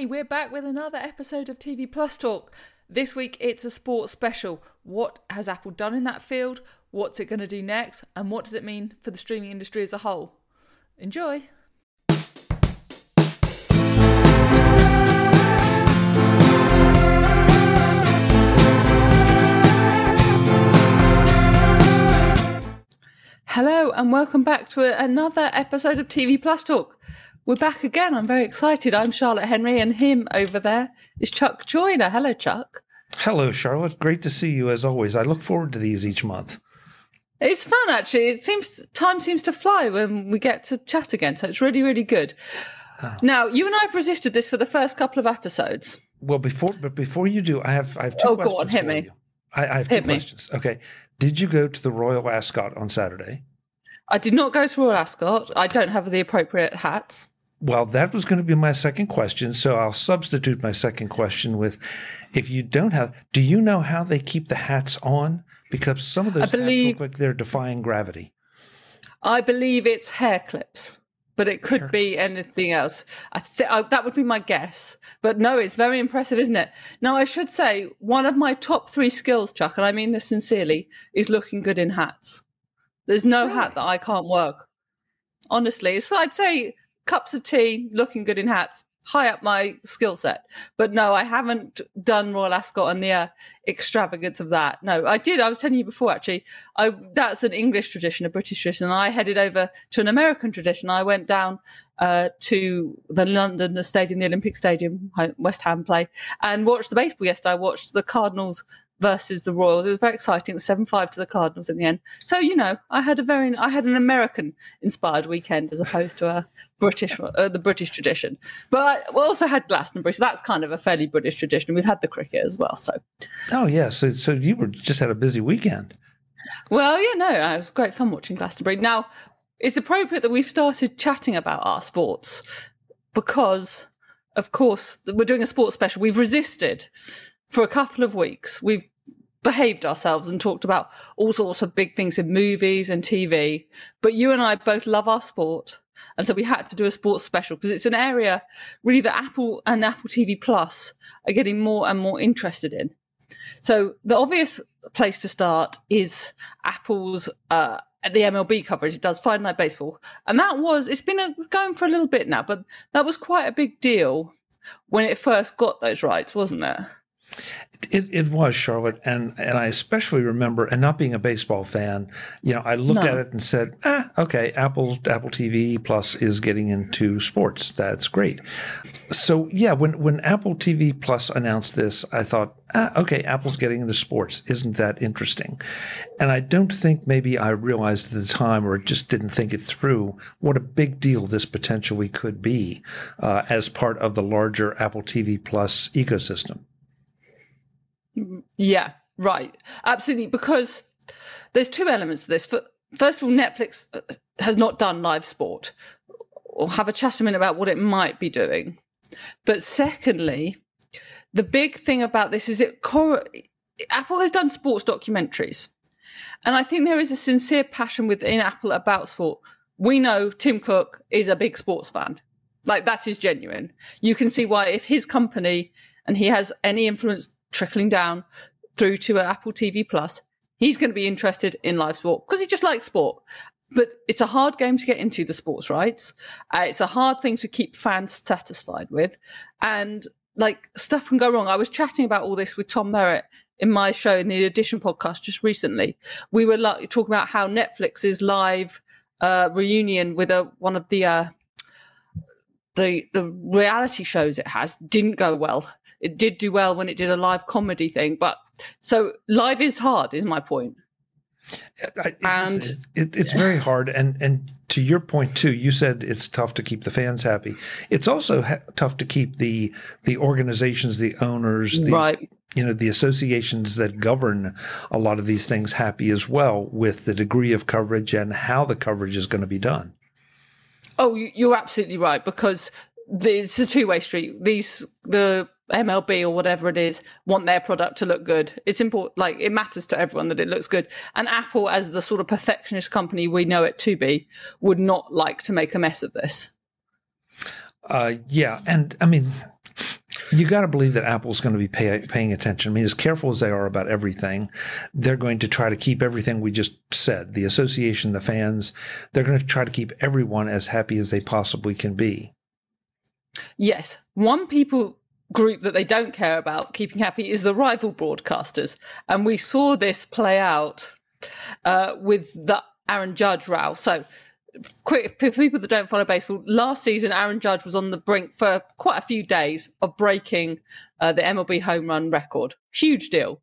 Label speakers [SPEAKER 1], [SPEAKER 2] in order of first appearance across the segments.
[SPEAKER 1] Hey, we're back with another episode of TV Plus Talk. This week it's a sports special. What has Apple done in that field? What's it going to do next? And what does it mean for the streaming industry as a whole? Enjoy! Hello, and welcome back to another episode of TV Plus Talk. We're back again. I'm very excited. I'm Charlotte Henry, and him over there is Chuck Joiner. Hello, Chuck.
[SPEAKER 2] Hello, Charlotte. Great to see you as always. I look forward to these each month.
[SPEAKER 1] It's fun, actually. It seems time seems to fly when we get to chat again, so it's really, really good. Oh. Now, you and I have resisted this for the first couple of episodes.
[SPEAKER 2] Well, before but before you do, I have I have two
[SPEAKER 1] oh,
[SPEAKER 2] questions Oh
[SPEAKER 1] go on, hit me.
[SPEAKER 2] You. I, I have two questions. Okay. Did you go to the Royal Ascot on Saturday?
[SPEAKER 1] I did not go to Royal Ascot. I don't have the appropriate hats.
[SPEAKER 2] Well, that was going to be my second question. So I'll substitute my second question with if you don't have, do you know how they keep the hats on? Because some of those believe, hats look like they're defying gravity.
[SPEAKER 1] I believe it's hair clips, but it could hair be clips. anything else. I th- I, that would be my guess. But no, it's very impressive, isn't it? Now, I should say one of my top three skills, Chuck, and I mean this sincerely, is looking good in hats. There's no really? hat that I can't work. Honestly, so I'd say cups of tea, looking good in hats, high up my skill set. But no, I haven't done Royal Ascot and the uh, extravagance of that. No, I did. I was telling you before, actually. I, that's an English tradition, a British tradition. And I headed over to an American tradition. I went down uh, to the London the Stadium, the Olympic Stadium, West Ham play, and watched the baseball yesterday. I watched the Cardinals versus the Royals. It was very exciting. It was seven five to the Cardinals in the end. So you know, I had a very, I had an American inspired weekend as opposed to a British, uh, the British tradition. But we also had Glastonbury, so that's kind of a fairly British tradition. We've had the cricket as well. So.
[SPEAKER 2] Oh yeah, so so you were just had a busy weekend.
[SPEAKER 1] Well, yeah, no, it was great fun watching Glastonbury. Now, it's appropriate that we've started chatting about our sports because, of course, we're doing a sports special. We've resisted for a couple of weeks. We've behaved ourselves and talked about all sorts of big things in movies and TV. But you and I both love our sport. And so we had to do a sports special because it's an area really that Apple and Apple TV Plus are getting more and more interested in. So the obvious place to start is Apple's uh, the MLB coverage. It does Friday Night Baseball, and that was it's been a, going for a little bit now, but that was quite a big deal when it first got those rights, wasn't it?
[SPEAKER 2] It, it was Charlotte, and and I especially remember, and not being a baseball fan, you know, I looked no. at it and said, ah, okay, Apple Apple TV Plus is getting into sports. That's great. So yeah, when when Apple TV Plus announced this, I thought, ah, okay, Apple's getting into sports. Isn't that interesting? And I don't think maybe I realized at the time, or just didn't think it through, what a big deal this potentially could be uh, as part of the larger Apple TV Plus ecosystem.
[SPEAKER 1] Yeah, right. Absolutely. Because there's two elements to this. First of all, Netflix uh, has not done live sport. We'll have a chat a minute about what it might be doing. But secondly, the big thing about this is it cor- Apple has done sports documentaries. And I think there is a sincere passion within Apple about sport. We know Tim Cook is a big sports fan. Like that is genuine. You can see why if his company and he has any influence trickling down through to Apple TV Plus, he's going to be interested in live sport because he just likes sport. But it's a hard game to get into the sports rights. Uh, it's a hard thing to keep fans satisfied with. And like stuff can go wrong. I was chatting about all this with Tom Merritt in my show in the Addition podcast just recently. We were like, talking about how Netflix's live uh, reunion with a, one of the uh, the the reality shows it has didn't go well. It did do well when it did a live comedy thing, but so live is hard. Is my point.
[SPEAKER 2] It, and it, it's very hard. And and to your point too, you said it's tough to keep the fans happy. It's also ha- tough to keep the the organizations, the owners, the,
[SPEAKER 1] right.
[SPEAKER 2] You know the associations that govern a lot of these things happy as well with the degree of coverage and how the coverage is going to be done.
[SPEAKER 1] Oh, you're absolutely right because it's a two way street. These the MLB or whatever it is want their product to look good. It's important, like it matters to everyone that it looks good. And Apple, as the sort of perfectionist company we know it to be, would not like to make a mess of this.
[SPEAKER 2] Uh, yeah, and I mean, You got to believe that Apple's going to be pay, paying attention. I mean, as careful as they are about everything, they're going to try to keep everything we just said the association, the fans, they're going to try to keep everyone as happy as they possibly can be.
[SPEAKER 1] Yes. One people group that they don't care about keeping happy is the rival broadcasters. And we saw this play out uh, with the Aaron Judge row. So, quick for people that don't follow baseball, last season Aaron Judge was on the brink for quite a few days of breaking uh, the MLB home run record. Huge deal.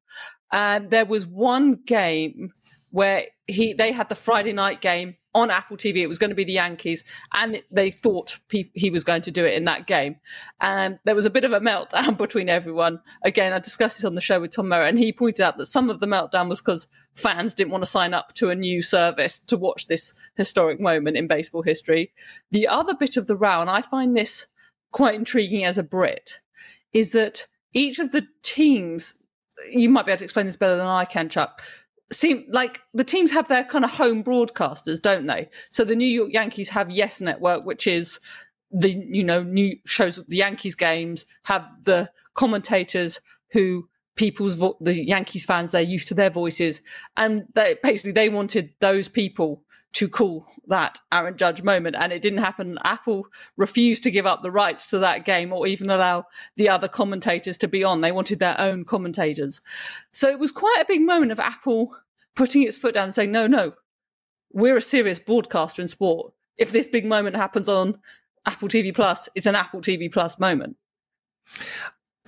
[SPEAKER 1] And there was one game where he they had the Friday night game on Apple TV. It was going to be the Yankees, and they thought he was going to do it in that game. And there was a bit of a meltdown between everyone. Again, I discussed this on the show with Tom Merritt, and he pointed out that some of the meltdown was because fans didn't want to sign up to a new service to watch this historic moment in baseball history. The other bit of the row, and I find this quite intriguing as a Brit, is that each of the teams, you might be able to explain this better than I can, Chuck seem like the teams have their kind of home broadcasters, don't they? So the New York Yankees have Yes Network, which is the you know new shows the Yankees games have the commentators who people's vo- the Yankees fans they're used to their voices and they basically they wanted those people to call that Aaron Judge moment and it didn't happen. Apple refused to give up the rights to that game or even allow the other commentators to be on. They wanted their own commentators. So it was quite a big moment of Apple putting its foot down and saying no no we're a serious broadcaster in sport. If this big moment happens on Apple TV Plus it's an Apple TV Plus moment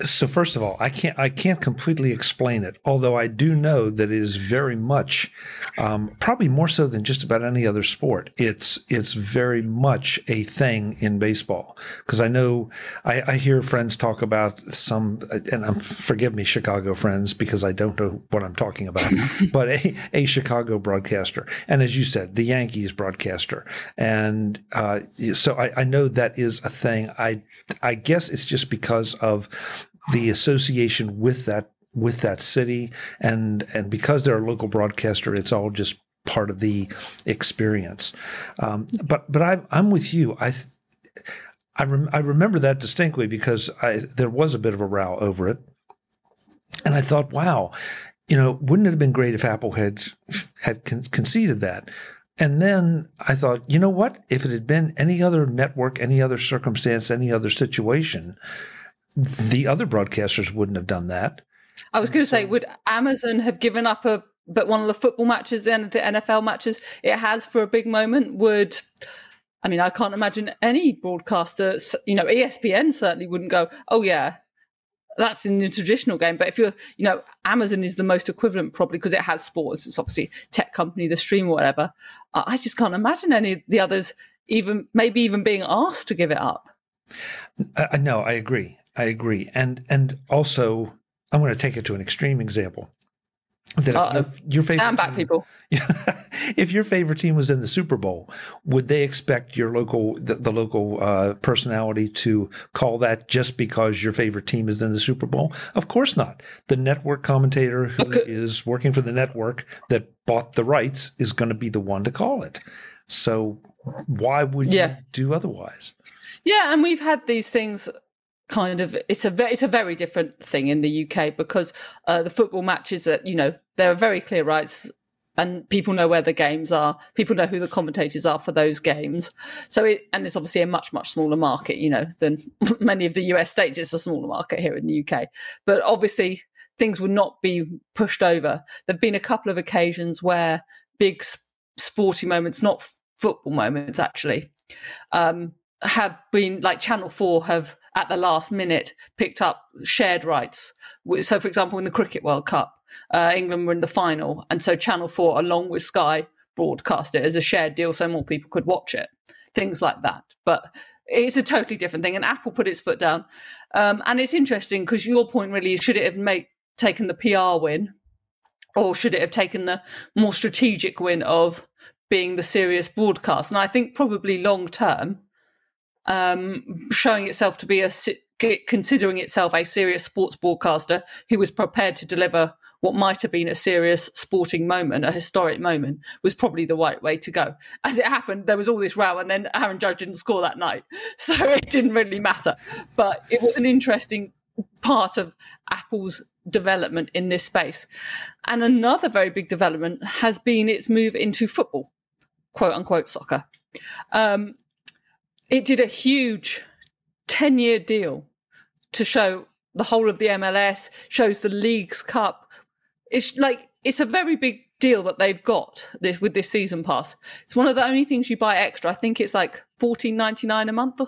[SPEAKER 2] so first of all, I can't I can't completely explain it, although I do know that it is very much, um, probably more so than just about any other sport. It's it's very much a thing in baseball because I know I, I, hear friends talk about some, and I'm, forgive me, Chicago friends, because I don't know what I'm talking about, but a, a Chicago broadcaster, and as you said, the Yankees broadcaster, and uh, so I, I know that is a thing. I I guess it's just because of the association with that with that city. And and because they're a local broadcaster it's all just part of the experience. Um, but but I, i'm with you. I I, rem- I remember that distinctly because I, there was a bit of a row over it. And i thought wow you know wouldn't it have been great if apple had had con- conceded that? And then I thought, you know what? If it had been any other network, any other circumstance, any other situation, the other broadcasters wouldn't have done that.
[SPEAKER 1] I was going to say, would Amazon have given up a but one of the football matches, the NFL matches it has for a big moment would. I mean, I can't imagine any broadcaster, you know, ESPN certainly wouldn't go, oh, yeah, that's in the traditional game. But if you're, you know, Amazon is the most equivalent probably because it has sports. It's obviously tech company, the stream or whatever. I just can't imagine any of the others even, maybe even being asked to give it up.
[SPEAKER 2] Uh, no, I agree. I agree, and and also I'm going to take it to an extreme example.
[SPEAKER 1] That if your, your, favorite stand back, team, people.
[SPEAKER 2] if your favorite team was in the Super Bowl, would they expect your local the, the local uh, personality to call that just because your favorite team is in the Super Bowl? Of course not. The network commentator who okay. is working for the network that bought the rights is going to be the one to call it. So why would yeah. you do otherwise?
[SPEAKER 1] Yeah, and we've had these things kind of it's a it's a very different thing in the UK because uh, the football matches that you know there are very clear rights and people know where the games are. People know who the commentators are for those games. So it and it's obviously a much much smaller market you know than many of the US states. It's a smaller market here in the UK but obviously things would not be pushed over. There've been a couple of occasions where big sporting moments not football moments actually. Um, have been like Channel 4 have at the last minute picked up shared rights. So, for example, in the Cricket World Cup, uh, England were in the final. And so Channel 4, along with Sky, broadcast it as a shared deal so more people could watch it. Things like that. But it's a totally different thing. And Apple put its foot down. Um, and it's interesting because your point really is should it have made, taken the PR win or should it have taken the more strategic win of being the serious broadcast? And I think probably long term, um, showing itself to be a considering itself a serious sports broadcaster who was prepared to deliver what might have been a serious sporting moment, a historic moment, was probably the right way to go. As it happened, there was all this row, and then Aaron Judge didn't score that night, so it didn't really matter. But it was an interesting part of Apple's development in this space. And another very big development has been its move into football, quote unquote soccer. Um, it did a huge 10 year deal to show the whole of the MLS, shows the Leagues Cup. It's like, it's a very big deal that they've got this with this season pass. It's one of the only things you buy extra. I think it's like fourteen ninety nine a month.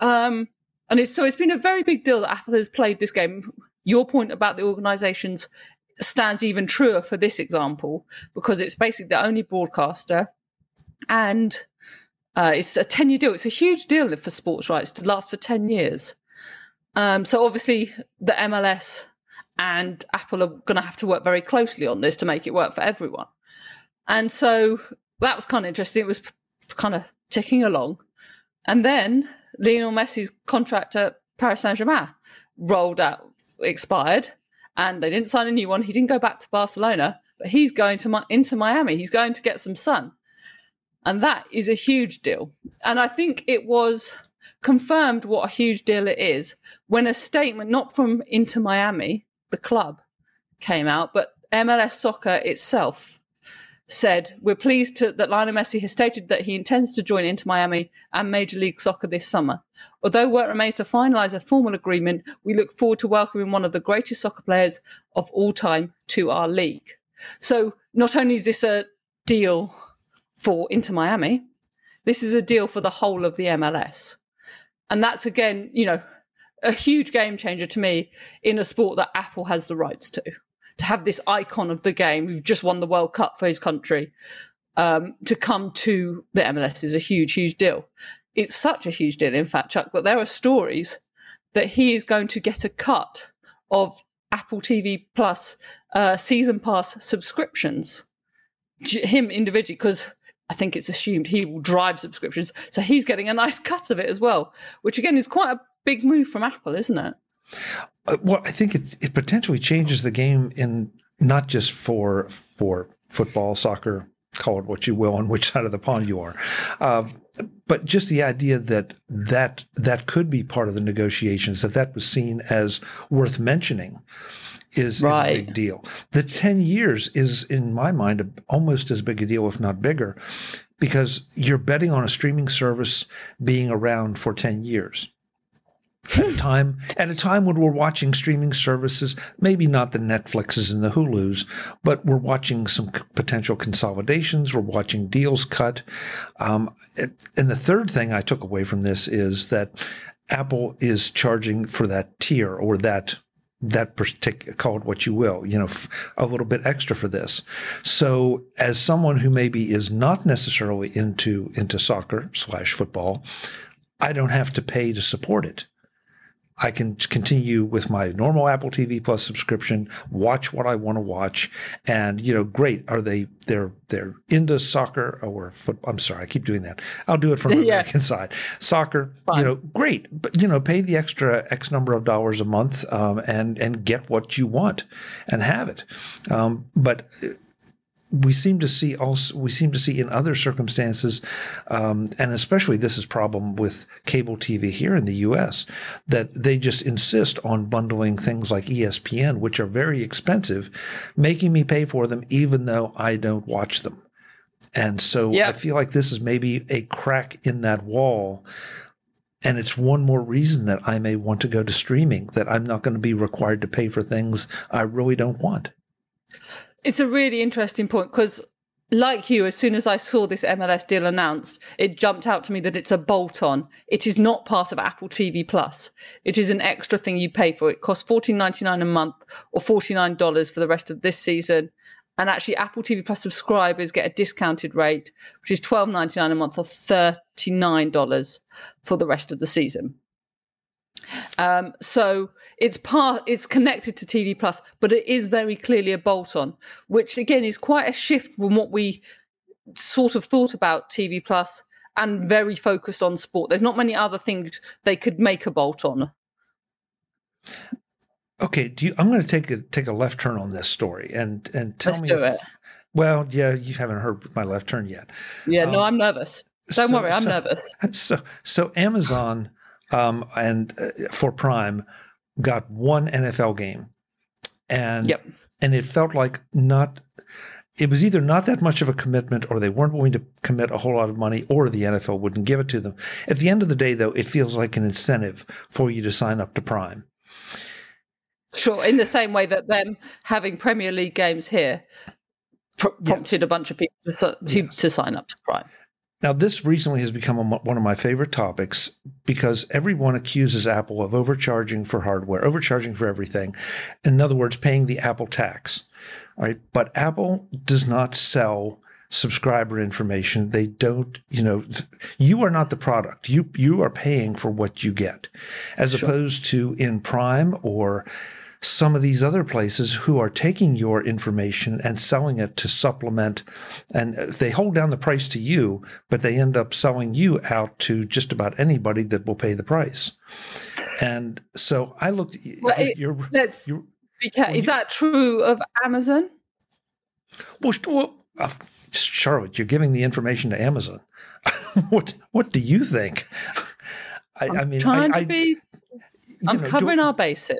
[SPEAKER 1] Um, and it's so it's been a very big deal that Apple has played this game. Your point about the organizations stands even truer for this example because it's basically the only broadcaster and uh, it's a 10 year deal. It's a huge deal for sports rights to last for 10 years. Um, so obviously the MLS and Apple are going to have to work very closely on this to make it work for everyone. And so that was kind of interesting. It was kind of ticking along. And then Lionel Messi's contract at Paris Saint Germain rolled out, expired, and they didn't sign a new one. He didn't go back to Barcelona, but he's going to into Miami. He's going to get some sun. And that is a huge deal. And I think it was confirmed what a huge deal it is when a statement, not from Inter Miami, the club, came out, but MLS Soccer itself said, We're pleased to, that Lionel Messi has stated that he intends to join Inter Miami and Major League Soccer this summer. Although work remains to finalise a formal agreement, we look forward to welcoming one of the greatest soccer players of all time to our league. So not only is this a deal for Inter Miami, this is a deal for the whole of the MLS. And that's again, you know, a huge game changer to me in a sport that Apple has the rights to. To have this icon of the game who's just won the World Cup for his country um, to come to the MLS is a huge, huge deal. It's such a huge deal, in fact, Chuck, that there are stories that he is going to get a cut of Apple TV Plus uh, season pass subscriptions, him individually, because I think it's assumed he will drive subscriptions. So he's getting a nice cut of it as well, which again is quite a big move from Apple, isn't it?
[SPEAKER 2] Uh, well, I think it, it potentially changes the game in not just for for football, soccer, call it what you will, on which side of the pond you are, uh, but just the idea that that that could be part of the negotiations, that that was seen as worth mentioning. Is, right. is, a big deal. The 10 years is, in my mind, almost as big a deal, if not bigger, because you're betting on a streaming service being around for 10 years at a time at a time when we're watching streaming services, maybe not the Netflixes and the Hulus, but we're watching some potential consolidations. We're watching deals cut. Um, and the third thing I took away from this is that Apple is charging for that tier or that that particular call it what you will you know a little bit extra for this. So as someone who maybe is not necessarily into into soccer slash football i don't have to pay to support it I can continue with my normal Apple TV Plus subscription, watch what I want to watch, and you know, great. Are they they're they're into soccer or football? I'm sorry, I keep doing that. I'll do it from the yeah. American side. Soccer, Fine. you know, great, but you know, pay the extra X number of dollars a month um, and and get what you want and have it. Um, but we seem to see also we seem to see in other circumstances, um, and especially this is problem with cable TV here in the U.S. that they just insist on bundling things like ESPN, which are very expensive, making me pay for them even though I don't watch them. And so I feel like this is maybe a crack in that wall. And it's one more reason that I may want to go to streaming, that I'm not going to be required to pay for things I really don't want.
[SPEAKER 1] It's a really interesting point because, like you, as soon as I saw this MLS deal announced, it jumped out to me that it's a bolt on. It is not part of Apple TV Plus. It is an extra thing you pay for. It costs fourteen ninety nine a month or $49 for the rest of this season. And actually, Apple TV Plus subscribers get a discounted rate, which is twelve ninety nine a month or $39 for the rest of the season. Um, so it's part, it's connected to TV Plus, but it is very clearly a bolt on, which again is quite a shift from what we sort of thought about TV Plus and very focused on sport. There's not many other things they could make a bolt on.
[SPEAKER 2] Okay, you, I'm going to take a take a left turn on this story and and tell
[SPEAKER 1] Let's
[SPEAKER 2] me.
[SPEAKER 1] Let's do if, it.
[SPEAKER 2] Well, yeah, you haven't heard my left turn yet.
[SPEAKER 1] Yeah, um, no, I'm nervous. Don't so, worry, I'm
[SPEAKER 2] so,
[SPEAKER 1] nervous.
[SPEAKER 2] So, so Amazon um, and uh, for Prime got one NFL game, and
[SPEAKER 1] Yep.
[SPEAKER 2] and it felt like not. It was either not that much of a commitment, or they weren't willing to commit a whole lot of money, or the NFL wouldn't give it to them. At the end of the day, though, it feels like an incentive for you to sign up to Prime.
[SPEAKER 1] Sure, in the same way that them having Premier League games here pr- prompted a bunch of people to,
[SPEAKER 2] Yes.
[SPEAKER 1] to sign up to Prime.
[SPEAKER 2] Now, this recently has become a, one of my favorite topics because everyone accuses Apple of overcharging for hardware, overcharging for everything. In other words, paying the Apple tax. All right. But Apple does not sell subscriber information. They don't, you know, you are not the product. You you are paying for what you get. As
[SPEAKER 1] Sure.
[SPEAKER 2] opposed to in Prime or some of these other places who are taking your information and selling it to supplement and they hold down the price to you but they end up selling you out to just about anybody that will pay the price and so i looked
[SPEAKER 1] Well, it-
[SPEAKER 2] you're,
[SPEAKER 1] Let's
[SPEAKER 2] you're
[SPEAKER 1] be careful. Is that true of Amazon?
[SPEAKER 2] well, well uh, charlotte you're giving the information to amazon what what do you think i, I mean
[SPEAKER 1] Trying
[SPEAKER 2] I,
[SPEAKER 1] to be. I'm
[SPEAKER 2] know, do-
[SPEAKER 1] covering our bases.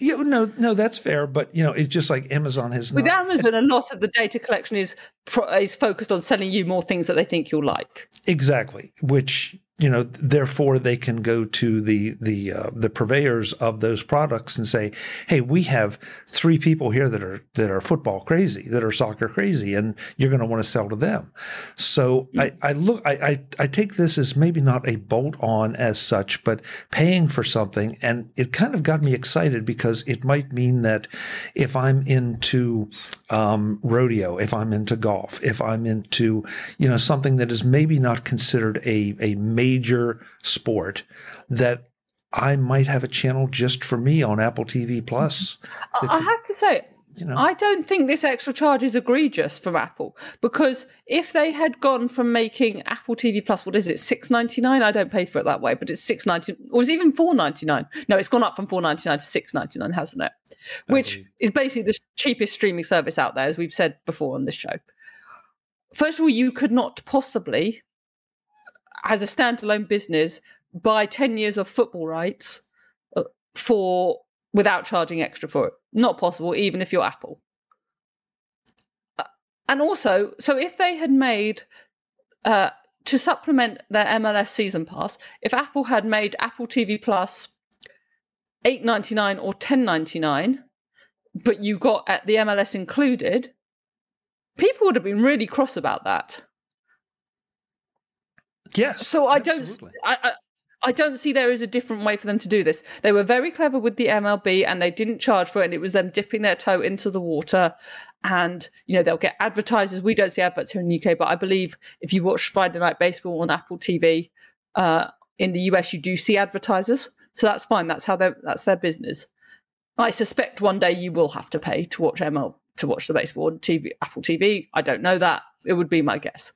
[SPEAKER 2] Yeah, no no that's fair but you know it's just like amazon has
[SPEAKER 1] With
[SPEAKER 2] not,
[SPEAKER 1] Amazon, a lot of the data collection is pro- is focused on selling you more things that they think you'll like.
[SPEAKER 2] Exactly, which you know, therefore they can go to the the uh, the purveyors of those products and say, "Hey, we have three people here that are that are football crazy, that are soccer crazy, and you're going to want to sell to them." So I, I look, I, I I take this as maybe not a bolt on as such, but paying for something, and it kind of got me excited because it might mean that if I'm into um, rodeo, if I'm into golf, if I'm into you know something that is maybe not considered a a major sport, that I might have a channel just for me on Apple TV Plus.
[SPEAKER 1] I I have to say,
[SPEAKER 2] You know,
[SPEAKER 1] I don't think this extra charge is egregious from Apple because if they had gone from making Apple TV Plus, what is it, six ninety nine? I don't pay for it that way, but it's six ninety, or it's even four ninety nine. No, it's gone up from four ninety nine to six ninety nine, hasn't it? Which
[SPEAKER 2] believe.
[SPEAKER 1] is basically the cheapest streaming service out there, as we've said before on this show. First of all, you could not possibly, as a standalone business, buy ten years of football rights uh, for without charging extra for it. Not possible, even if you're Apple. Uh, And also, so if they had made uh, to supplement their MLS season pass, if Apple had made Apple TV Plus eight ninety nine or ten ninety nine, but you got at the MLS included, people would have been really cross about that.
[SPEAKER 2] yes.
[SPEAKER 1] So I don't. I, I, I don't see there is a different way for them to do this. They were very clever with the MLB, and they didn't charge for it. And it was them dipping their toe into the water, and you know they'll get advertisers. We don't see adverts here in the UK, but I believe if you watch Friday Night Baseball on Apple TV uh, in the US, you do see advertisers. So that's fine. That's how they that's their business. I suspect one day you will have to pay to watch ML to watch the baseball on TV, Apple TV. I don't know that. It would be my guess.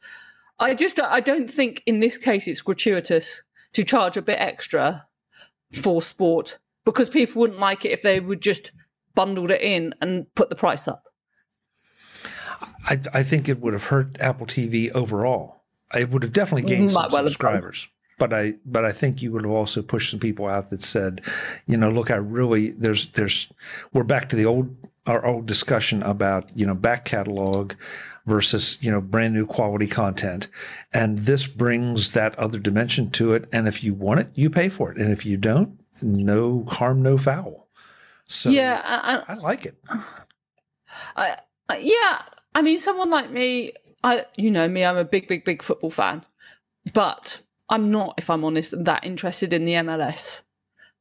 [SPEAKER 1] I just I don't think in this case it's gratuitous to charge a bit extra for sport because people wouldn't like it if they would just bundled it in and put the price up.
[SPEAKER 2] I, I think it would have hurt Apple TV overall. It would have definitely gained
[SPEAKER 1] Might
[SPEAKER 2] some
[SPEAKER 1] well
[SPEAKER 2] subscribers. But I but I think you would have also pushed some people out that said, you know, look, I really there's there's we're back to the old our old discussion about, you know, back catalog versus, you know, brand new quality content. And this brings that other dimension to it. And if you want it, you pay for it. And if you don't, no harm, no foul. So
[SPEAKER 1] yeah, and,
[SPEAKER 2] I like it.
[SPEAKER 1] I, I- yeah. I mean, someone like me, I you know me, I'm a big, big, big football fan, but I'm not, if I'm honest, that interested in the MLS,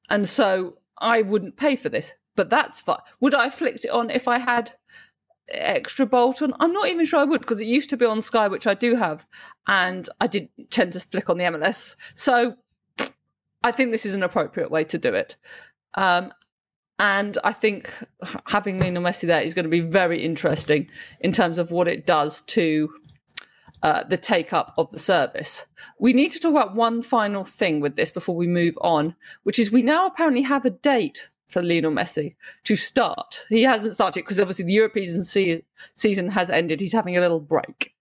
[SPEAKER 1] and so I wouldn't pay for this. But that's fine. Would I flicked it on if I had extra bolt on? I'm not even sure I would because it used to be on Sky, which I do have, and I did tend to flick on the MLS. So I think this is an appropriate way to do it. Um, and I think having Lionel Messi there is going to be very interesting in terms of what it does to uh, the take up of the service. We need to talk about one final thing with this before we move on, which is we now apparently have a date for Lionel Messi to start. He hasn't started because obviously the European season has ended. He's having a little break.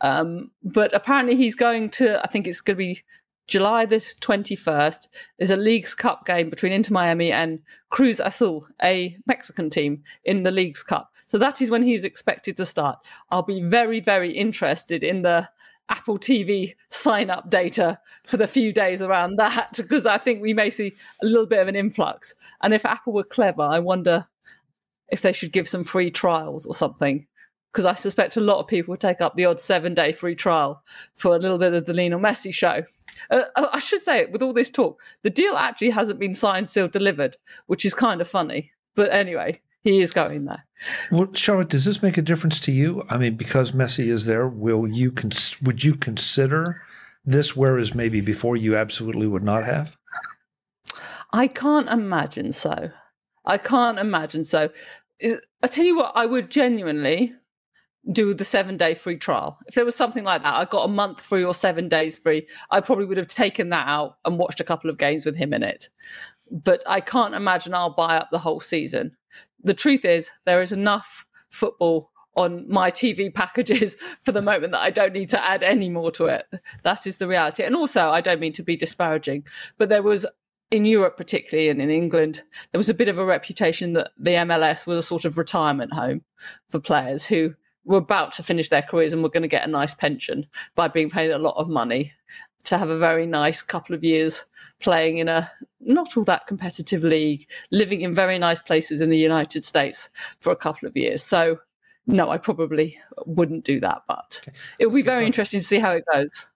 [SPEAKER 1] Um, but apparently he's going to, I think it's going to be July the 21st, is a Leagues Cup game between Inter Miami and Cruz Azul, a Mexican team in the Leagues Cup. So that is when he's expected to start. I'll be very, very interested in the Apple TV sign up data for the few days around that because I think we may see a little bit of an influx. And if Apple were clever, I wonder if they should give some free trials or something. Because I suspect a lot of people would take up the odd seven day free trial for a little bit of the Lionel Messi show. Uh, I should say, with all this talk, the deal actually hasn't been signed, sealed, delivered, which is kind of funny. But anyway, he is going there.
[SPEAKER 2] Well, Charlotte, does this make a difference to you? I mean, because Messi is there, will you cons- would you consider this, whereas maybe before you absolutely would not have?
[SPEAKER 1] I can't imagine so. I can't imagine so. I tell you what, I would genuinely do the seven day free trial. If there was something like that, I got a month free or seven days free, I probably would have taken that out and watched a couple of games with him in it. But I can't imagine I'll buy up the whole season. The truth is, there is enough football on my TV packages for the moment that I don't need to add any more to it. That is the reality. And also, I don't mean to be disparaging, but there was in Europe, particularly and in England, there was a bit of a reputation that the MLS was a sort of retirement home for players who were about to finish their careers and were going to get a nice pension by being paid a lot of money to have a very nice couple of years playing in a not all that competitive league, living in very nice places in the United States for a couple of years. So, no, I probably wouldn't do that, but okay. it will be very interesting to see how it goes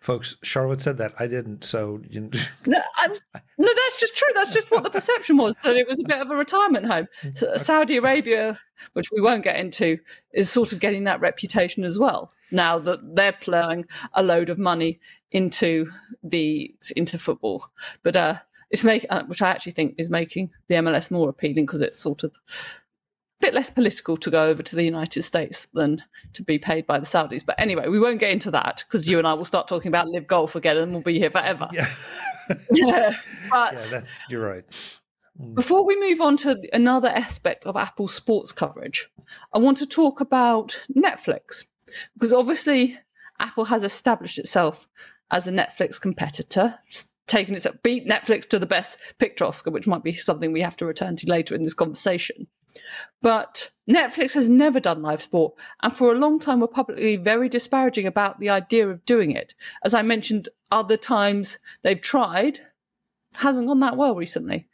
[SPEAKER 2] folks. Charlotte said that I didn't. So you know.
[SPEAKER 1] no, no, that's just true. That's just what the perception was that it was a bit of a retirement home. So Saudi Arabia, which we won't get into, is sort of getting that reputation as well. Now that they're plowing a load of money into the into football, but uh, it's making, uh, which I actually think is making the MLS more appealing because it's sort of bit less political to go over to the United States than to be paid by the Saudis. But anyway, we won't get into that because you and I will start talking about live golf again and we'll be here forever.
[SPEAKER 2] Yeah.
[SPEAKER 1] yeah. But
[SPEAKER 2] yeah, you're right.
[SPEAKER 1] Mm. Before we move on to another aspect of Apple's sports coverage, I want to talk about Netflix because obviously Apple has established itself as a Netflix competitor, taken its beat Netflix to the best picture Oscar, which might be something we have to return to later in this conversation. But Netflix has never done live sport, and for a long time were publicly very disparaging about the idea of doing it. As I mentioned, other times they've tried, hasn't gone that well recently.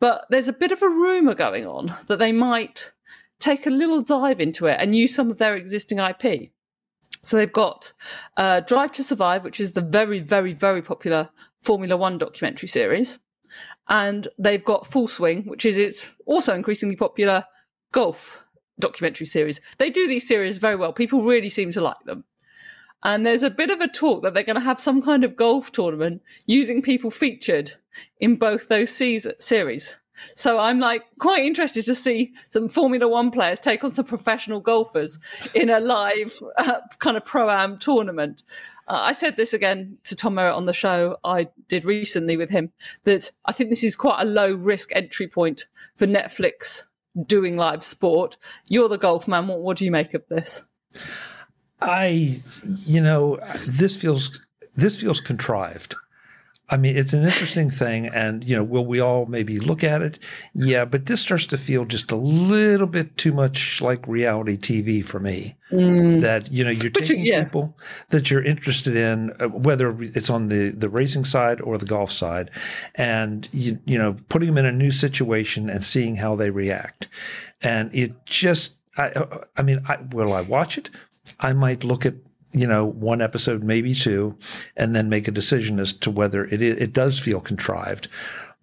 [SPEAKER 1] But there's a bit of a rumour going on that they might take a little dive into it and use some of their existing IP. So they've got uh, Drive to Survive, which is the very, very, very popular Formula One documentary series and they've got Full Swing, which is its also increasingly popular golf documentary series. They do these series very well. People really seem to like them. And there's a bit of a talk that they're going to have some kind of golf tournament using people featured in both those series. So I'm like quite interested to see some Formula One players take on some professional golfers in a live uh, kind of pro am tournament. Uh, I said this again to Tom Merritt on the show I did recently with him that I think this is quite a low risk entry point for Netflix doing live sport. You're the golf man. What, what do you make of this?
[SPEAKER 2] I, you know, this feels this feels contrived. I mean, it's an interesting thing, and you know, will we all maybe look at it? Yeah, but this starts to feel just a little bit too much like reality TV for me. Mm. That you know, you're but taking you, yeah. people that you're interested in, uh, whether it's on the the racing side or the golf side, and you you know, putting them in a new situation and seeing how they react, and it just, I, uh, I mean, I, will I watch it? I might look at you know, one episode, maybe two, and then make a decision as to whether it it does feel contrived.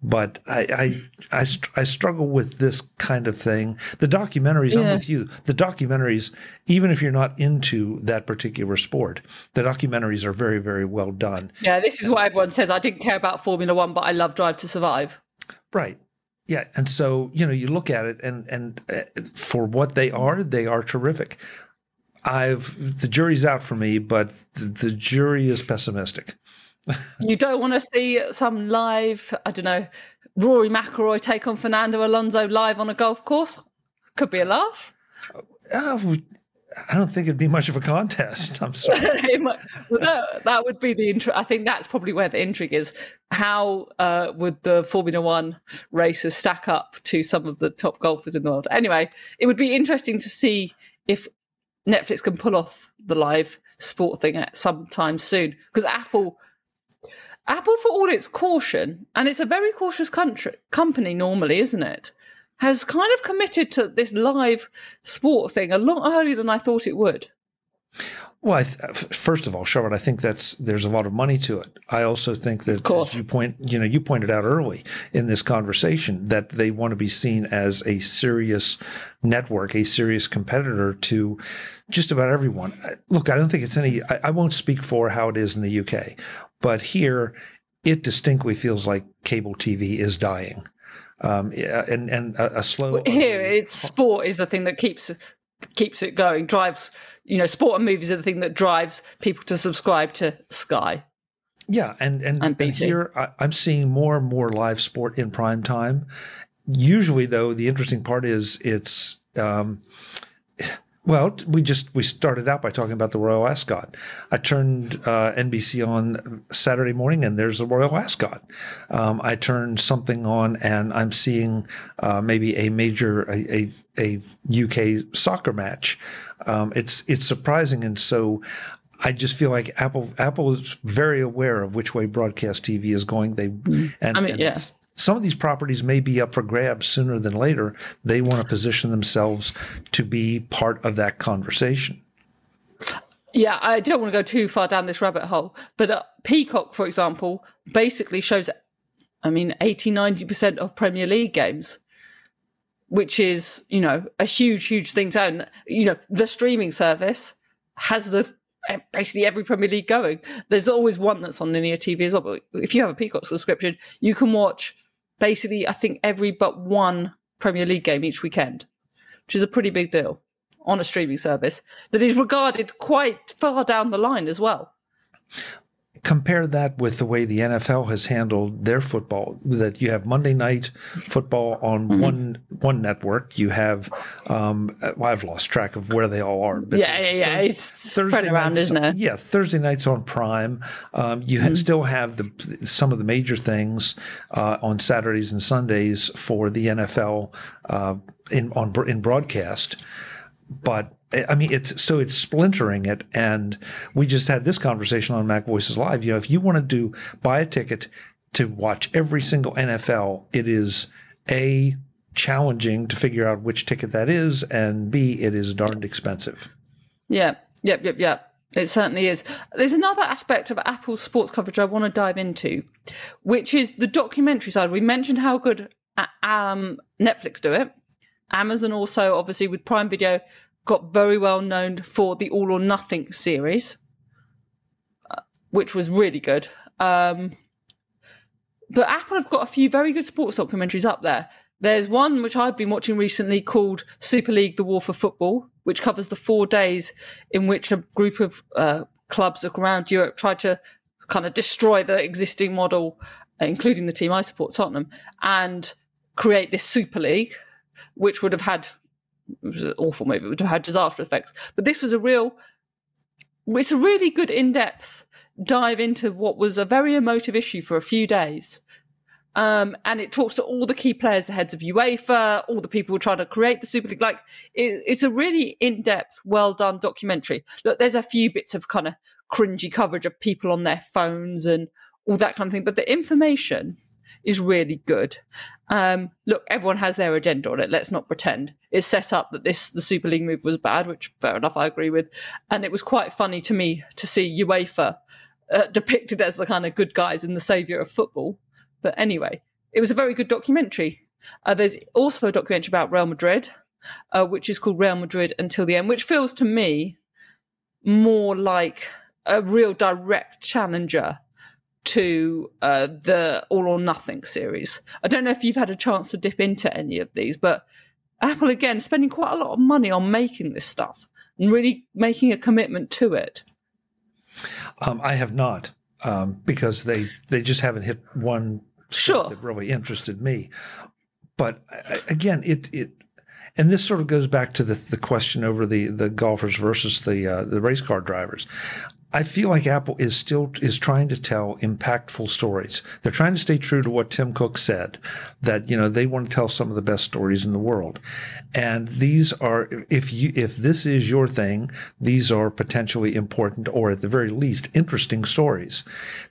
[SPEAKER 2] But I, I, I, I struggle with this kind of thing. The documentaries, yeah. I'm with you. The documentaries, even if you're not into that particular sport, the documentaries are very, very well done.
[SPEAKER 1] Yeah, this is what everyone says. I didn't care about Formula One, but I love Drive to Survive.
[SPEAKER 2] Right. Yeah, and so you know, you look at it, and and uh, for what they are, they are terrific. I've the jury's out for me, but the, the jury is pessimistic.
[SPEAKER 1] you don't want to see some live, I don't know, Rory McIlroy take on Fernando Alonso live on a golf course? Could be a laugh.
[SPEAKER 2] Uh, I don't think it'd be much of a contest. I'm sorry.
[SPEAKER 1] that, that, would be the intro. I think that's probably where the intrigue is. How uh, would the Formula One races stack up to some of the top golfers in the world? Anyway, it would be interesting to see if Netflix can pull off the live sport thing at some time soon. Because Apple, Apple, for all its caution, and it's a very cautious country, company normally, isn't it? has kind of committed to this live sport thing a lot earlier than I thought it would.
[SPEAKER 2] Well, th- first of all, Charlotte, I think that's there's a lot of money to it. I also think that,
[SPEAKER 1] of course.
[SPEAKER 2] you point, you know, you pointed out early in this conversation that they want to be seen as a serious network, a serious competitor to just about everyone. Look, I don't think it's any. I, I won't speak for how it is in the UK, but here it distinctly feels like cable TV is dying um, and and a, a slow.
[SPEAKER 1] Here, it's sport is the thing that keeps keeps it going. Drives you know, sport and movies are the thing that drives people to subscribe to Sky.
[SPEAKER 2] Yeah, and and, and, and here I, am seeing more and more live sport in prime time. Usually, though, the interesting part is it's. Um, well, we just we started out by talking about the Royal Ascot. I turned uh, NBC on Saturday morning, and there's the Royal Ascot. Um, I turned something on, and I'm seeing uh, maybe a major a, a, a UK soccer match. Um, it's it's surprising, and so I just feel like Apple Apple is very aware of which way broadcast TV is going. They
[SPEAKER 1] mm-hmm. and, I mean, and yeah
[SPEAKER 2] some of these properties may be up for grabs sooner than later. They want to position themselves to be part of that conversation.
[SPEAKER 1] Yeah, I don't want to go too far down this rabbit hole, but uh, Peacock, for example, basically shows, I mean, 80, 90% of Premier League games, which is, you know, a huge, huge thing to own. You know, the streaming service has the basically every Premier League going. There's always one that's on linear TV as well. But if you have a Peacock subscription, you can watch basically, I think, every but one Premier League game each weekend, which is a pretty big deal on a streaming service that is regarded quite far down the line as well
[SPEAKER 2] compare that with the way the NFL has handled their football. That you have Monday night football on mm-hmm. one one network. You have, um, well, I've lost track of where they all are.
[SPEAKER 1] But yeah, yeah, yeah. Thursday, it's spread around,
[SPEAKER 2] nights,
[SPEAKER 1] isn't it?
[SPEAKER 2] Yeah, Thursday nights on Prime. Um, you mm-hmm. ha- still have the some of the major things uh, on Saturdays and Sundays for the NFL uh, in on in broadcast, but I mean, it's so it's splintering it. And we just had this conversation on MacVoices Live. You know, if you want to do buy a ticket to watch every single NFL, it is a challenging to figure out which ticket that is, and B, it is darned expensive.
[SPEAKER 1] Yeah, yep, yep, yep. It certainly is. There's another aspect of Apple's sports coverage I want to dive into, which is the documentary side. We mentioned how good um, Netflix do it. Amazon also, obviously, with Prime Video, got very well known for the All or Nothing series, uh, which was really good. Um, but Apple have got a few very good sports documentaries up there. There's one which I've been watching recently called Super League: The War for Football, which covers the four days in which a group of uh, clubs around Europe tried to kind of destroy the existing model, including the team I support, Tottenham, and create this Super League, which would have had it was an awful movie. Have had disaster effects. But this was a real, it's a really good in depth dive into what was a very emotive issue for a few days. Um, and it talks to all the key players, the heads of UEFA, all the people who trying to create the Super League. Like, it, it's a really in depth, well done documentary. Look, there's a few bits of kind of cringy coverage of people on their phones and all that kind of thing, but the information is really good. Um, look, everyone has their agenda on it. Let's not pretend. It's set up that this the Super League move was bad, which fair enough, I agree with. And it was quite funny to me to see UEFA uh, depicted as the kind of good guys and the savior of football. But anyway, it was a very good documentary. Uh, there's also a documentary about Real Madrid, uh, which is called Real Madrid Until the End, which feels to me more like a real direct challenger to uh, the All or Nothing series. I don't know if you've had a chance to dip into any of these, but Apple again spending quite a lot of money on making this stuff and really making a commitment to it.
[SPEAKER 2] Um, I have not um, because they they just haven't hit one
[SPEAKER 1] sure
[SPEAKER 2] that really interested me. But again, it it and this sort of goes back to the, the question over the, the golfers versus the uh, the race car drivers. I feel like Apple is still is trying to tell impactful stories. They're trying to stay true to what Tim Cook said that you know they want to tell some of the best stories in the world. And these are if you if this is your thing, these are potentially important or at the very least interesting stories.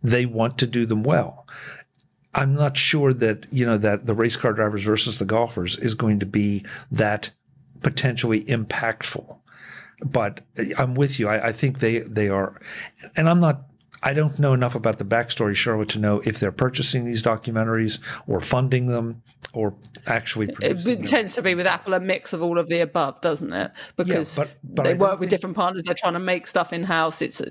[SPEAKER 2] They want to do them well. I'm not sure that you know that the race car drivers versus the golfers is going to be that potentially impactful but I'm with you. I, I, think they they are, and I'm not. I don't know enough about the backstory, Charlotte, to know if they're purchasing these documentaries or funding them or actually.
[SPEAKER 1] It, it tends to be with Apple a mix of all of the above, doesn't it? Because yeah, but, but they work with think... different partners. They're trying to make stuff in house. It's a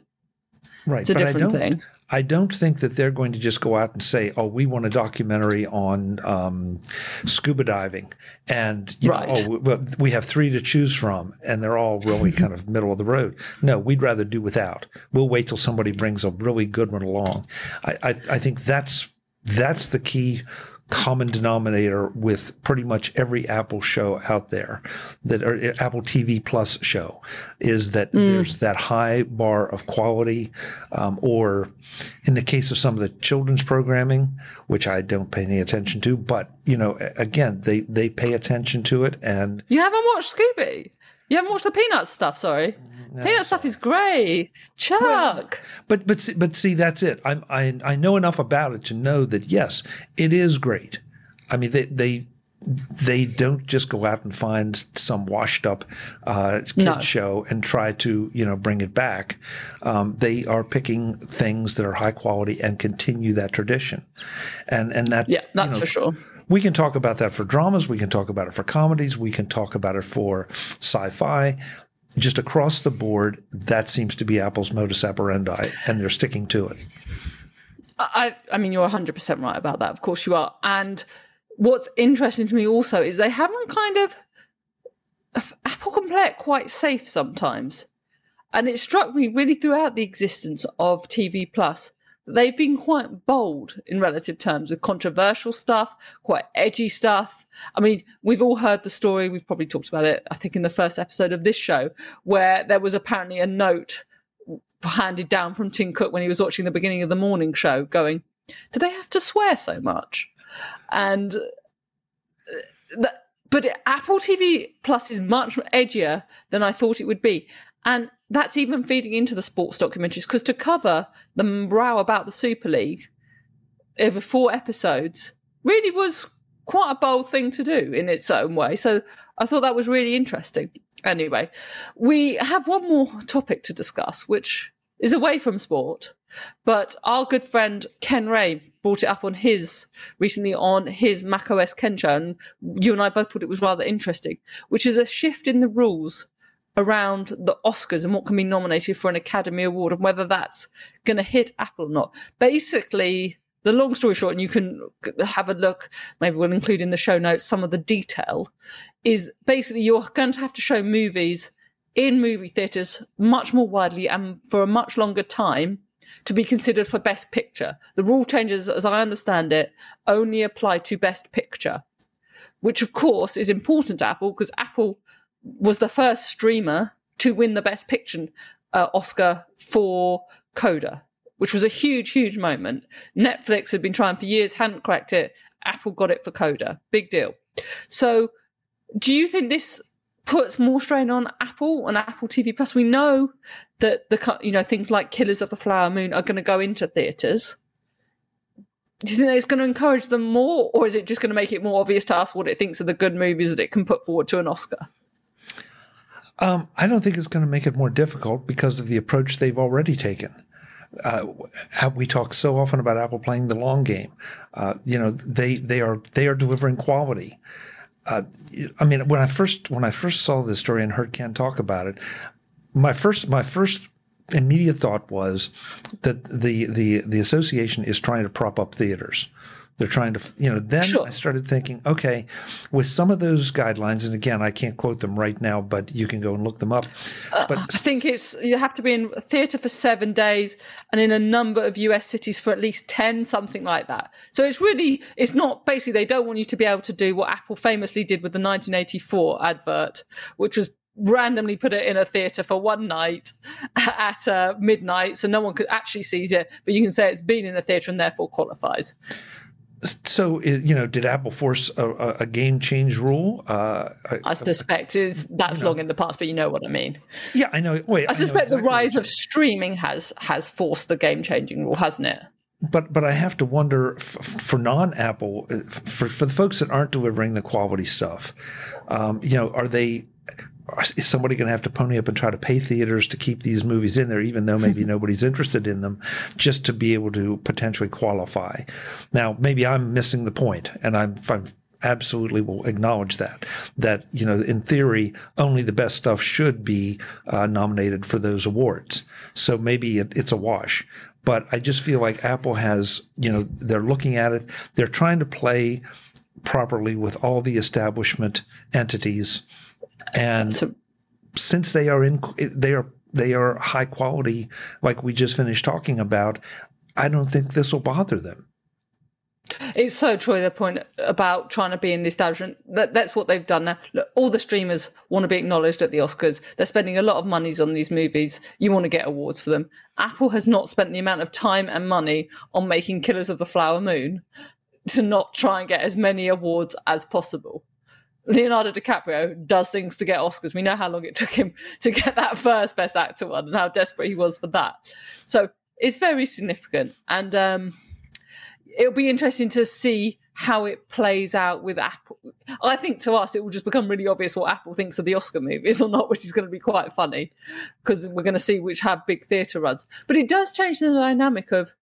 [SPEAKER 2] right.
[SPEAKER 1] It's a different thing.
[SPEAKER 2] I don't think that they're going to just go out and say, "Oh, we want a documentary on um, scuba diving," and
[SPEAKER 1] right.
[SPEAKER 2] know, oh, we have three to choose from, and they're all really kind of middle of the road. No, we'd rather do without. We'll wait till somebody brings a really good one along. I, I, I think that's that's the key common denominator with pretty much every Apple show out there that or Apple TV Plus show is that mm. there's that high bar of quality, um, or in the case of some of the children's programming, which I don't pay any attention to, but you know, again, they they pay attention to it. And
[SPEAKER 1] you haven't watched Snoopy? You haven't watched the Peanuts stuff? Sorry. No, Peanut stuff is great, Chuck. Well,
[SPEAKER 2] but but but see, that's it. I I I know enough about it to know that yes, it is great. I mean, they they they don't just go out and find some washed up uh, kid no. show and try to you know bring it back. Um, they are picking things that are high quality and continue that tradition, and and that
[SPEAKER 1] yeah, that's you know, for sure.
[SPEAKER 2] We can talk about that for dramas. We can talk about it for comedies. We can talk about it for sci-fi just across the board, that seems to be Apple's modus operandi, and they're sticking to it.
[SPEAKER 1] I, I mean, you're 100% right about that. Of course you are. And what's interesting to me also is they haven't kind of, Apple can play it quite safe sometimes. And it struck me really throughout the existence of TV Plus they've been quite bold in relative terms with controversial stuff, quite edgy stuff. I mean, we've all heard the story. We've probably talked about it, I think, in the first episode of this show, where there was apparently a note handed down from Tim Cook when he was watching the beginning of the morning show going, Do they have to swear so much? And uh, that, but Apple TV Plus is much edgier than I thought it would be. And that's even feeding into the sports documentaries because to cover the row about the Super League over four episodes really was quite a bold thing to do in its own way. So I thought that was really interesting. Anyway, we have one more topic to discuss, which is away from sport, but our good friend Ken Ray brought it up on his recently on his Mac OS Ken show, and you and I both thought it was rather interesting, which is a shift in the rules around the Oscars and what can be nominated for an Academy Award and whether that's going to hit Apple or not. Basically, the long story short, and you can have a look, maybe we'll include in the show notes some of the detail, is basically you're going to have to show movies in movie theatres much more widely and for a much longer time to be considered for Best Picture. The rule changes, as I understand it, only apply to Best Picture, which of course is important to Apple because Apple was the first streamer to win the Best Picture uh, Oscar for Coda, which was a huge, huge moment. Netflix had been trying for years, hadn't cracked it. Apple got it for Coda. Big deal. So, do you think this puts more strain on Apple and Apple TV Plus? We know that the you know things like Killers of the Flower Moon are going to go into theaters. Do you think it's going to encourage them more, or is it just going to make it more obvious to us what it thinks are the good movies that it can put forward to an Oscar?
[SPEAKER 2] Um, I don't think it's going to make it more difficult because of the approach they've already taken. Uh, we talk so often about Apple playing the long game. Uh, you know, they they are they are delivering quality. Uh, I mean, when I first when I first saw this story and heard Ken talk about it, my first my first immediate thought was that the the the association is trying to prop up theaters They're trying to, you know, then sure. I started thinking, okay, with some of those guidelines, and again, I can't quote them right now, but you can go and look them up.
[SPEAKER 1] Uh, but uh, I think it's, you have to be in theatre for seven days and in a number of US cities for at least 10, something like that. So it's really, it's not basically, they don't want you to be able to do what Apple famously did with the 1984 advert, which was randomly put it in a theatre for one night at uh, midnight, so no one could actually see it, but you can say it's been in a theatre and therefore qualifies.
[SPEAKER 2] So, you know, did Apple force a, a game change rule? Uh,
[SPEAKER 1] I, suspect it's that's you know, long in the past, but you know what I mean.
[SPEAKER 2] Yeah, I know. Wait,
[SPEAKER 1] I suspect I exactly the rise of streaming has has forced the game changing rule, hasn't it?
[SPEAKER 2] But but I have to wonder f- for non Apple uh, for for the folks that aren't delivering the quality stuff, um, you know, are they is somebody going to have to pony up and try to pay theaters to keep these movies in there, even though maybe nobody's interested in them, just to be able to potentially qualify? Now, maybe I'm missing the point, and I'm, I'm absolutely will acknowledge that that you know in theory only the best stuff should be uh, nominated for those awards. So maybe it, it's a wash. But i just feel like apple has you know they're looking at it. They're trying to play properly with all the establishment entities and so, since they are in, they are they are high quality, like we just finished talking about. I don't think this will bother them.
[SPEAKER 1] It's so true. The point about trying to be in the establishment. That, that's what they've done now. Look, all the streamers want to be acknowledged at the Oscars. They're spending a lot of monies on these movies. You want to get awards for them. Apple has not spent the amount of time and money on making Killers of the Flower Moon to not try and get as many awards as possible. Leonardo DiCaprio does things to get Oscars. We know how long it took him to get that first Best Actor one and how desperate he was for that. So it's very significant. And um, it'll be interesting to see how it plays out with Apple. I think to us, it will just become really obvious what Apple thinks of the Oscar movies or not, which is going to be quite funny because we're going to see which have big theatre runs. But it does change the dynamic of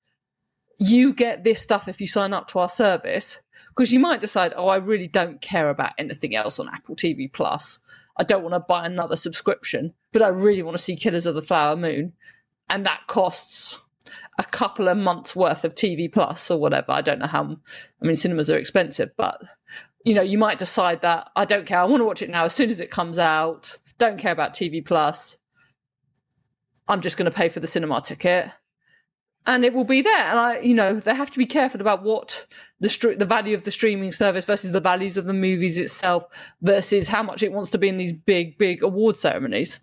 [SPEAKER 1] you get this stuff if you sign up to our service because you might decide, oh, I really don't care about anything else on Apple TV Plus. I don't want to buy another subscription, but I really want to see Killers of the Flower Moon, and that costs a couple of months worth of TV Plus or whatever. I don't know how. I mean, cinemas are expensive, but you know, you might decide that I don't care. I want to watch it now as soon as it comes out. Don't care about TV Plus. I'm just going to pay for the cinema ticket and it will be there. And I, you know, they have to be careful about what the the value of the streaming service versus the values of the movies itself versus how much it wants to be in these big, big award ceremonies.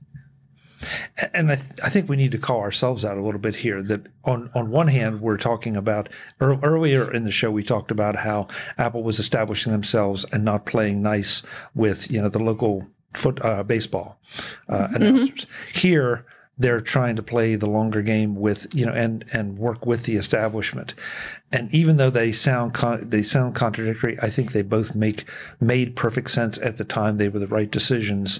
[SPEAKER 2] And I, th- I think we need to call ourselves out a little bit here. That on on one hand, we're talking about er- earlier in the show, we talked about how Apple was establishing themselves and not playing nice with you know the local foot uh, baseball uh, mm-hmm. announcers. Here they're trying to play the longer game with you know and and work with the establishment. And even though they sound con- they sound contradictory i think they both make made perfect sense at the time they were the right decisions.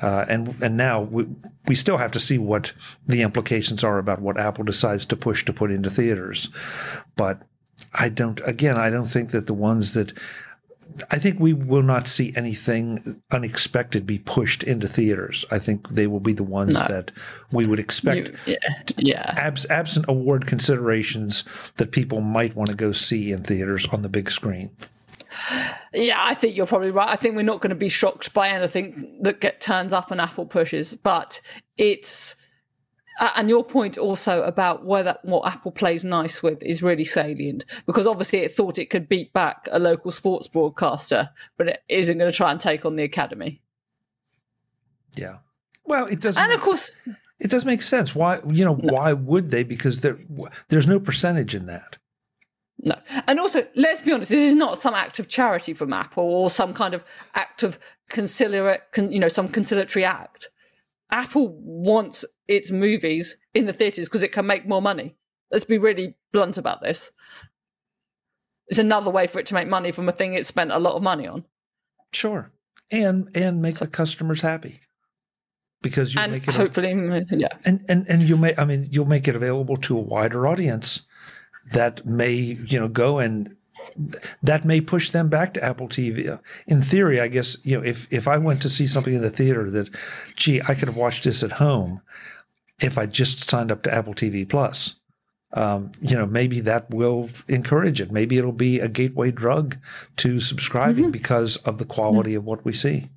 [SPEAKER 2] Uh, and and now we, we still have to see what the implications are about what apple decides to push to put into theaters. But i don't again i don't think that the ones that I think we will not see anything unexpected be pushed into theaters. I think they will be the ones no. that we would expect.
[SPEAKER 1] You, yeah, yeah.
[SPEAKER 2] Abs, absent award considerations that people might want to go see in theaters on the big screen.
[SPEAKER 1] Yeah, I think you're probably right. I think we're not going to be shocked by anything that get turns up and Apple pushes, but it's and your point also about whether what Apple plays nice with is really salient because obviously it thought it could beat back a local sports broadcaster, but it isn't going to try and take on the academy.
[SPEAKER 2] Yeah. Well, it does.
[SPEAKER 1] And of course,
[SPEAKER 2] it does make sense. Why, you know, no. why would they? Because there, there's no percentage in that.
[SPEAKER 1] No. And also, let's be honest, this is not some act of charity from Apple or some kind of act of conciliatory, you know, some conciliatory act. Apple wants its movies in the theaters because it can make more money. Let's be really blunt about this. It's another way for it to make money from a thing it spent a lot of money on.
[SPEAKER 2] Sure, and and make so, the customers happy because you make it
[SPEAKER 1] hopefully, mm, yeah,
[SPEAKER 2] and and and you may I mean you'll make it available to a wider audience that may you know go and that may push them back to Apple TV. In theory, I guess you know if if I went to see something in the theater that, gee, I could have watched this at home if I just signed up to Apple TV Plus. um, you know, maybe that will encourage it. Maybe it'll be a gateway drug to subscribing mm-hmm. because of the quality mm-hmm. of what we see.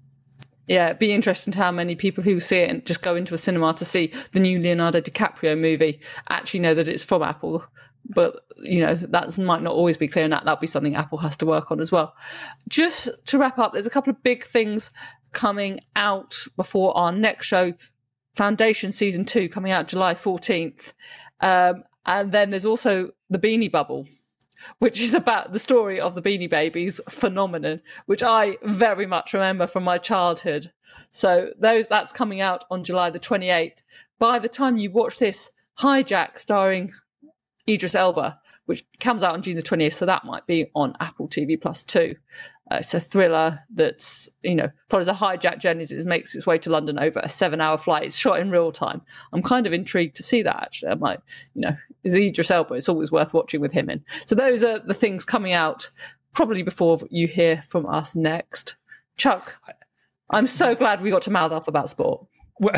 [SPEAKER 1] Yeah, it'd be interesting to how many people who see it and just go into a cinema to see the new Leonardo DiCaprio movie actually know that it's from Apple. But, you know, that might not always be clear and that that'll be something Apple has to work on as well. Just to wrap up, there's a couple of big things coming out before our next show. Foundation season two coming out July 14th. Um, and then there's also the Beanie Bubble, which is about the story of the Beanie Babies phenomenon, which I very much remember from my childhood. So those that's coming out on July the 28th. By the time you watch this, Hijack starring Idris Elba, which comes out on June the 20th, so that might be on Apple TV Plus too. Uh, it's a thriller that's, you know, follows a hijack journey as it makes its way to London over a seven hour flight. It's shot in real time. I'm kind of intrigued to see that actually. I might, you know, is Idris Elba. It's always worth watching with him in. So those are the things coming out probably before you hear from us next. Chuck, I'm so glad we got to mouth off about sport.
[SPEAKER 2] Well,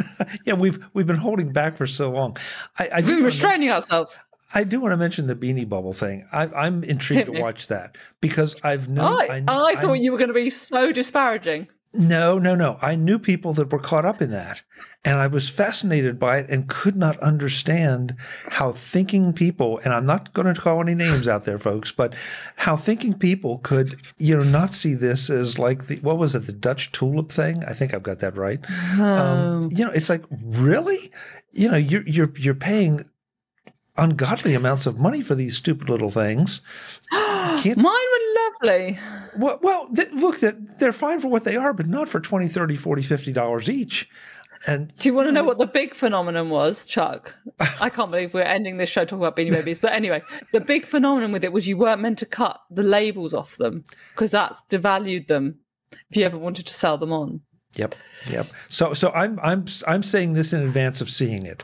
[SPEAKER 2] yeah, we've we've been holding back for so long.
[SPEAKER 1] I, I we've been restraining ourselves.
[SPEAKER 2] I do want to mention the Beanie Bubble thing. I, am intrigued to watch that because I've known.
[SPEAKER 1] I, I, I thought I, you were going to be so disparaging.
[SPEAKER 2] No, no, no. I knew people that were caught up in that. And I was fascinated by it and could not understand how thinking people, and I'm not going to call any names out there, folks, but how thinking people could, you know, not see this as like the, what was it, the Dutch tulip thing? I think I've got that right. Um, um, you know, it's like, really? You know, you're, you're, you're paying ungodly amounts of money for these stupid little things.
[SPEAKER 1] Mine were lovely.
[SPEAKER 2] Well, well they, look, they're, they're fine for what they are, but not for 20 30 40 50 dollars each. And
[SPEAKER 1] do you want to know what the big phenomenon was, Chuck? I can't believe we're ending this show talking about Beanie Babies. But anyway, the big phenomenon with it was you weren't meant to cut the labels off them because that's devalued them if you ever wanted to sell them on.
[SPEAKER 2] Yep, yep. So, so I'm I'm I'm saying this in advance of seeing it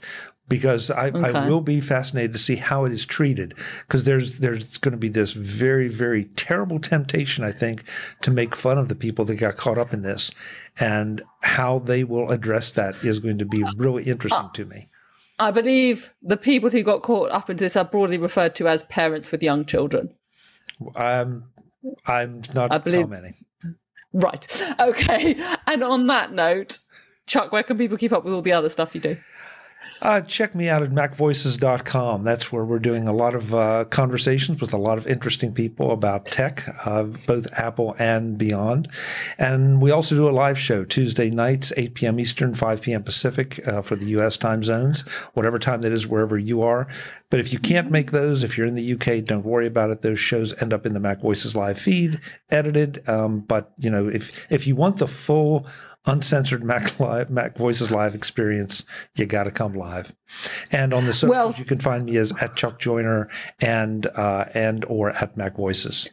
[SPEAKER 2] because I, okay. I will be fascinated to see how it is treated because there's there's going to be this very very terrible temptation I think to make fun of the people that got caught up in this and how they will address that is going to be uh, really uh, interesting to me.
[SPEAKER 1] I believe the people who got caught up into this are broadly referred to as parents with young children.
[SPEAKER 2] I'm I'm not I believe, commenting.
[SPEAKER 1] Right. Okay. And on that note, Chuck, where can people keep up with all the other stuff you do?
[SPEAKER 2] Uh, check me out at macvoices.com. That's where we're doing a lot of uh, conversations with a lot of interesting people about tech, uh, both Apple and beyond. And we also do a live show Tuesday nights, 8 p.m. Eastern, 5 p.m. Pacific uh, for the U.S. time zones, whatever time that is, wherever you are. But if you can't make those, if you're in the UK, don't worry about it. Those shows end up in the MacVoices live feed, edited. Um, but you know, if if you want the full uncensored Mac live, MacVoices live experience, you got to come live. And on the socials, well, you can find me as at Chuck Joiner and uh, and or at MacVoices.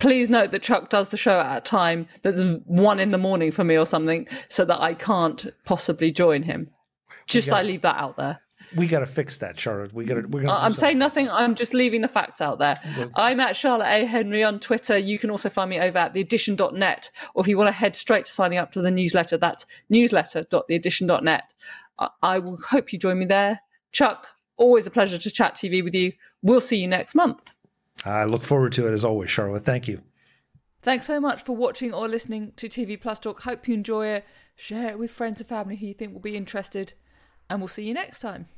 [SPEAKER 1] Please note that Chuck does the show at a time that's one in the morning for me or something, so that I can't possibly join him. Just I leave that out there
[SPEAKER 2] we got to fix that, Charlotte. We got to. We're
[SPEAKER 1] gonna. I'm saying nothing. I'm just leaving the facts out there. I'm at Charlotte A Henry on Twitter. You can also find me over at theaddition.net, or if you want to head straight to signing up to the newsletter, that's newsletter.theaddition.net. I, I will hope you join me there. Chuck, always a pleasure to chat TV with you. We'll see you next month.
[SPEAKER 2] I look forward to it as always, Charlotte. Thank you.
[SPEAKER 1] Thanks so much for watching or listening to TV Plus Talk. Hope you enjoy it. Share it with friends and family who you think will be interested. And we'll see you next time.